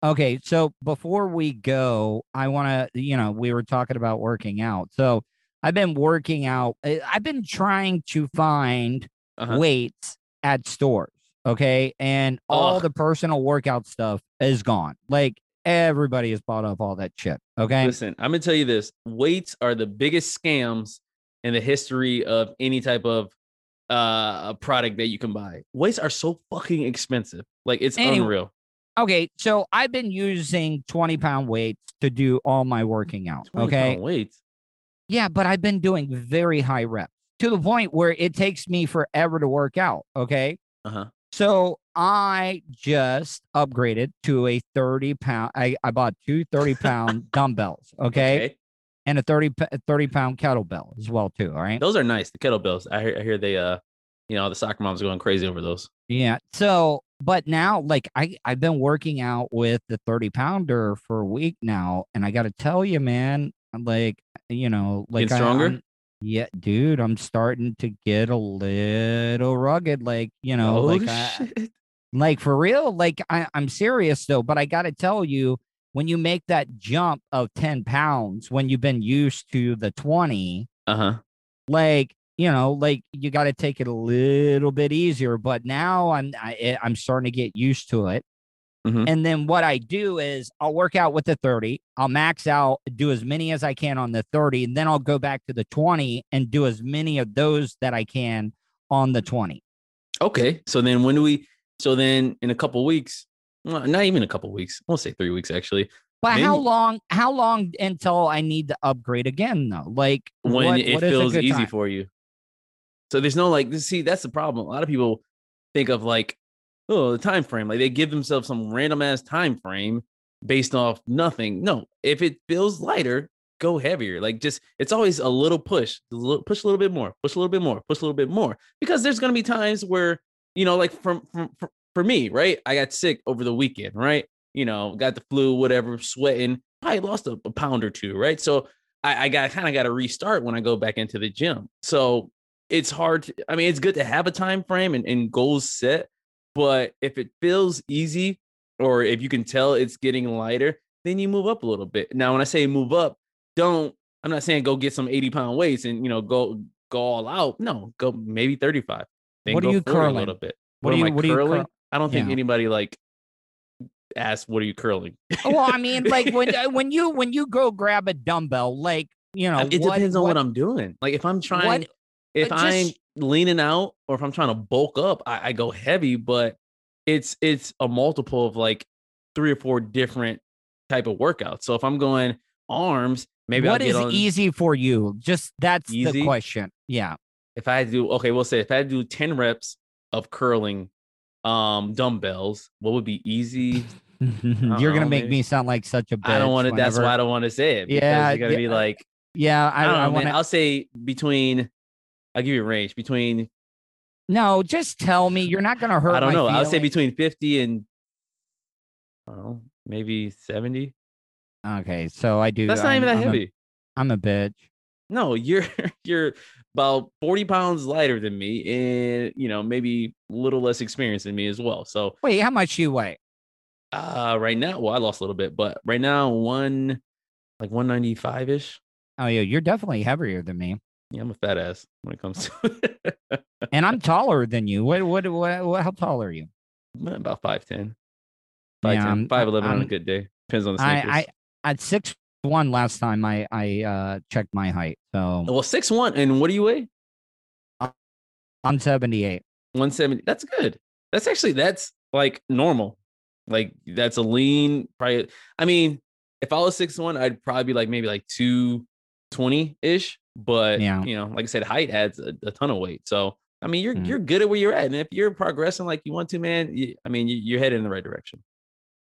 Okay, so before we go, I want to, you know, we were talking about working out. So I've been working out. I- I've been trying to find Uh-huh. weights at stores. Okay. And all Ugh. the personal workout stuff is gone. Like everybody has bought up all that shit. Okay. Listen, I'm gonna tell you this: weights are the biggest scams in the history of any type of uh product that you can buy. Weights are so fucking expensive. Like it's Anyway, unreal. Okay. So I've been using 20 pound weights to do all my working out. Okay. weights. Yeah. But I've been doing very high reps to the point where it takes me forever to work out. Okay. Uh-huh. So I just upgraded to a 30 pound. I, I bought two 30 pound dumbbells. Okay. okay? And a 30, 30 pound kettlebell as well, too. All right. Those are nice. The kettlebells. I hear, I hear they uh you know the soccer moms going crazy over those. Yeah. So, but now, like, I I've been working out with the thirty pounder for a week now, and I got to tell you, man, like, you know, like Getting stronger? I'm- yeah, dude, I'm starting to get a little rugged. Like, you know, oh like, I, like for real. Like, I, I'm serious though. But I got to tell you, when you make that jump of ten pounds, when you've been used to the twenty, Uh-huh. like you know like you got to take it a little bit easier but now i'm I, eh, i'm starting to get used to it Mhm. and then what i do is i'll work out with the 30 i'll max out do as many as i can on the 30 and then i'll go back to the 20 and do as many of those that i can on the 20 Okay. So then when do we so then in a couple weeks, well, not even a couple weeks, we'll say three weeks actually. but how long how long until i need to upgrade again though like when what- it what feels easy time? for you. So there's no like see that's the problem. A lot of people think of like oh the time frame like they give themselves some random ass time frame based off nothing. No, if it feels lighter, go heavier. Like just it's always a little push, push a little bit more, push a little bit more, push a little bit more because there's gonna be times where you know like from from for, for me right, I got sick over the weekend right, you know got the flu whatever, sweating, probably lost a, a pound or two right, so. I, I got kind of got to restart when I go back into the gym. So it's hard. To, I mean, it's good to have a time frame and, and goals set, but if it feels easy or if you can tell it's getting lighter, then you move up a little bit. Now, when I say move up, don't. I'm not saying go get some 80 pound weights and you know go go all out. No, go maybe 35. Then What are you 40 a curling? little bit. What What, are am you- I what are you curling? I don't think Yeah. anybody like asked, "What are you curling?" well i mean like when uh, when you when you go grab a dumbbell like you know it what- depends on what, what I'm doing. Like if I'm trying, if uh, I'm leaning out or if I'm trying to bulk up, I, I go heavy. But it's it's a multiple of like three or four different type of workouts. So if I'm going arms, maybe what is on. easy for you? Just that's the question. Yeah. If I do okay, we'll say if I do ten reps of curling, um, dumbbells, what would be easy? You're gonna know, make maybe. me sound like such a bitch. I don't want to. That's why I don't want to say it. Yeah, you're gonna be like Yeah, I, I don't know, I want to. I'll say between. I'll give you a range between No, just tell me. You're not gonna hurt. I don't know. I would say between 50 and I don't know, maybe 70. Okay, so I do. That's not I'm- even that I'm heavy. I'm a bitch. No, you're you're about 40 pounds lighter than me and you know, maybe a little less experienced than me as well. So Wait, how much you weigh? uh right now, well, I lost a little bit, but right now one like 195 ish. Oh, yeah, you're definitely heavier than me, Yeah, I'm a fat ass when it comes to and I'm taller than you. What, what, what, what how tall are you? about 5'10. Yeah, 5'10, I'm- 5'11 on a good day. Depends on the sneakers. I, I, at six one last time I, I uh checked my height, so well, six one. and what do you weigh? I'm 78. 170. That's good. That's actually that's like normal. Like that's a lean. Probably. I mean, if I was six one, I'd probably be like maybe like two twenty ish. But Yeah. you know, like I said, height adds a, a ton of weight. So I mean, you're Mm. you're good at where you're at, and if you're progressing like you want to, man, you, I mean, you, you're headed in the right direction.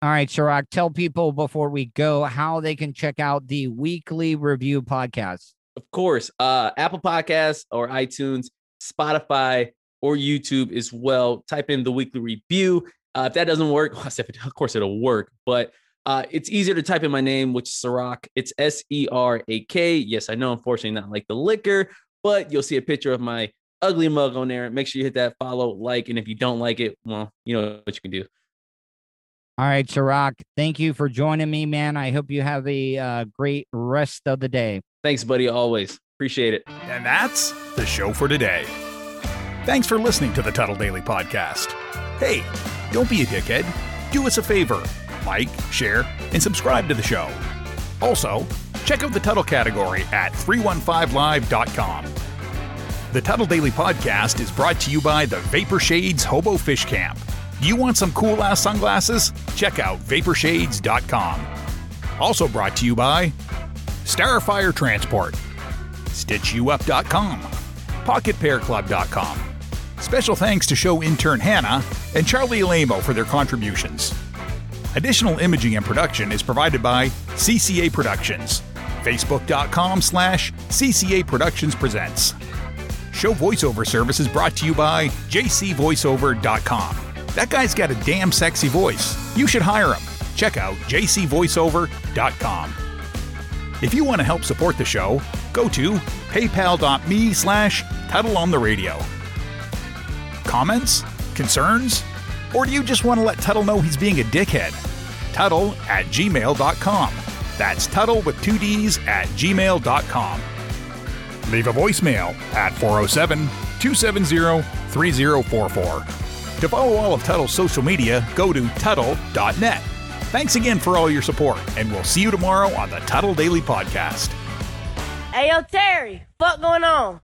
All right, Serak, tell people before we go how they can check out the weekly review podcast. Of course, uh, Apple Podcasts or iTunes, Spotify or YouTube as well. Type in the weekly review. Uh, if that doesn't work, well, I said, of course it'll work, but uh, it's easier to type in my name, which is Serak. It's S E R A K. Yes, I know, unfortunately, not like the liquor, but you'll see a picture of my ugly mug on there. Make sure you hit that follow, like, and if you don't like it, well, you know what you can do. All right, Serak, thank you for joining me, man. I hope you have a uh, great rest of the day. Thanks, buddy. Always appreciate it. And that's the show for today. Thanks for listening to the Tuttle Daily Podcast. Hey, don't be a dickhead. Do us a favor like, share, and subscribe to the show. Also, check out the Tuttle category at 315live.com. The Tuttle Daily Podcast is brought to you by the Vapor Shades Hobo Fish Camp. Do you want some cool ass sunglasses? Check out vaporshades.com. Also brought to you by Starfire Transport, StitchYouUp.com, PocketPairClub.com. Special thanks to show intern Hannah and Charlie Alamo for their contributions. Additional imaging and production is provided by CCA Productions. Facebook.com slash CCA Productions Presents. Show voiceover service is brought to you by jcvoiceover.com. That guy's got a damn sexy voice. You should hire him. Check out jcvoiceover.com. If you want to help support the show, go to paypal.me slash Tuttle on the radio. Comments? Concerns? Or do you just want to let Tuttle know he's being a dickhead? Tuttle at gmail.com. That's Tuttle with two D's at gmail.com. Leave a voicemail at 407 270 3044. To follow all of Tuttle's social media, go to Tuttle.net. Thanks again for all your support, and we'll see you tomorrow on the Tuttle Daily Podcast. Hey, yo, Terry, fuck going on?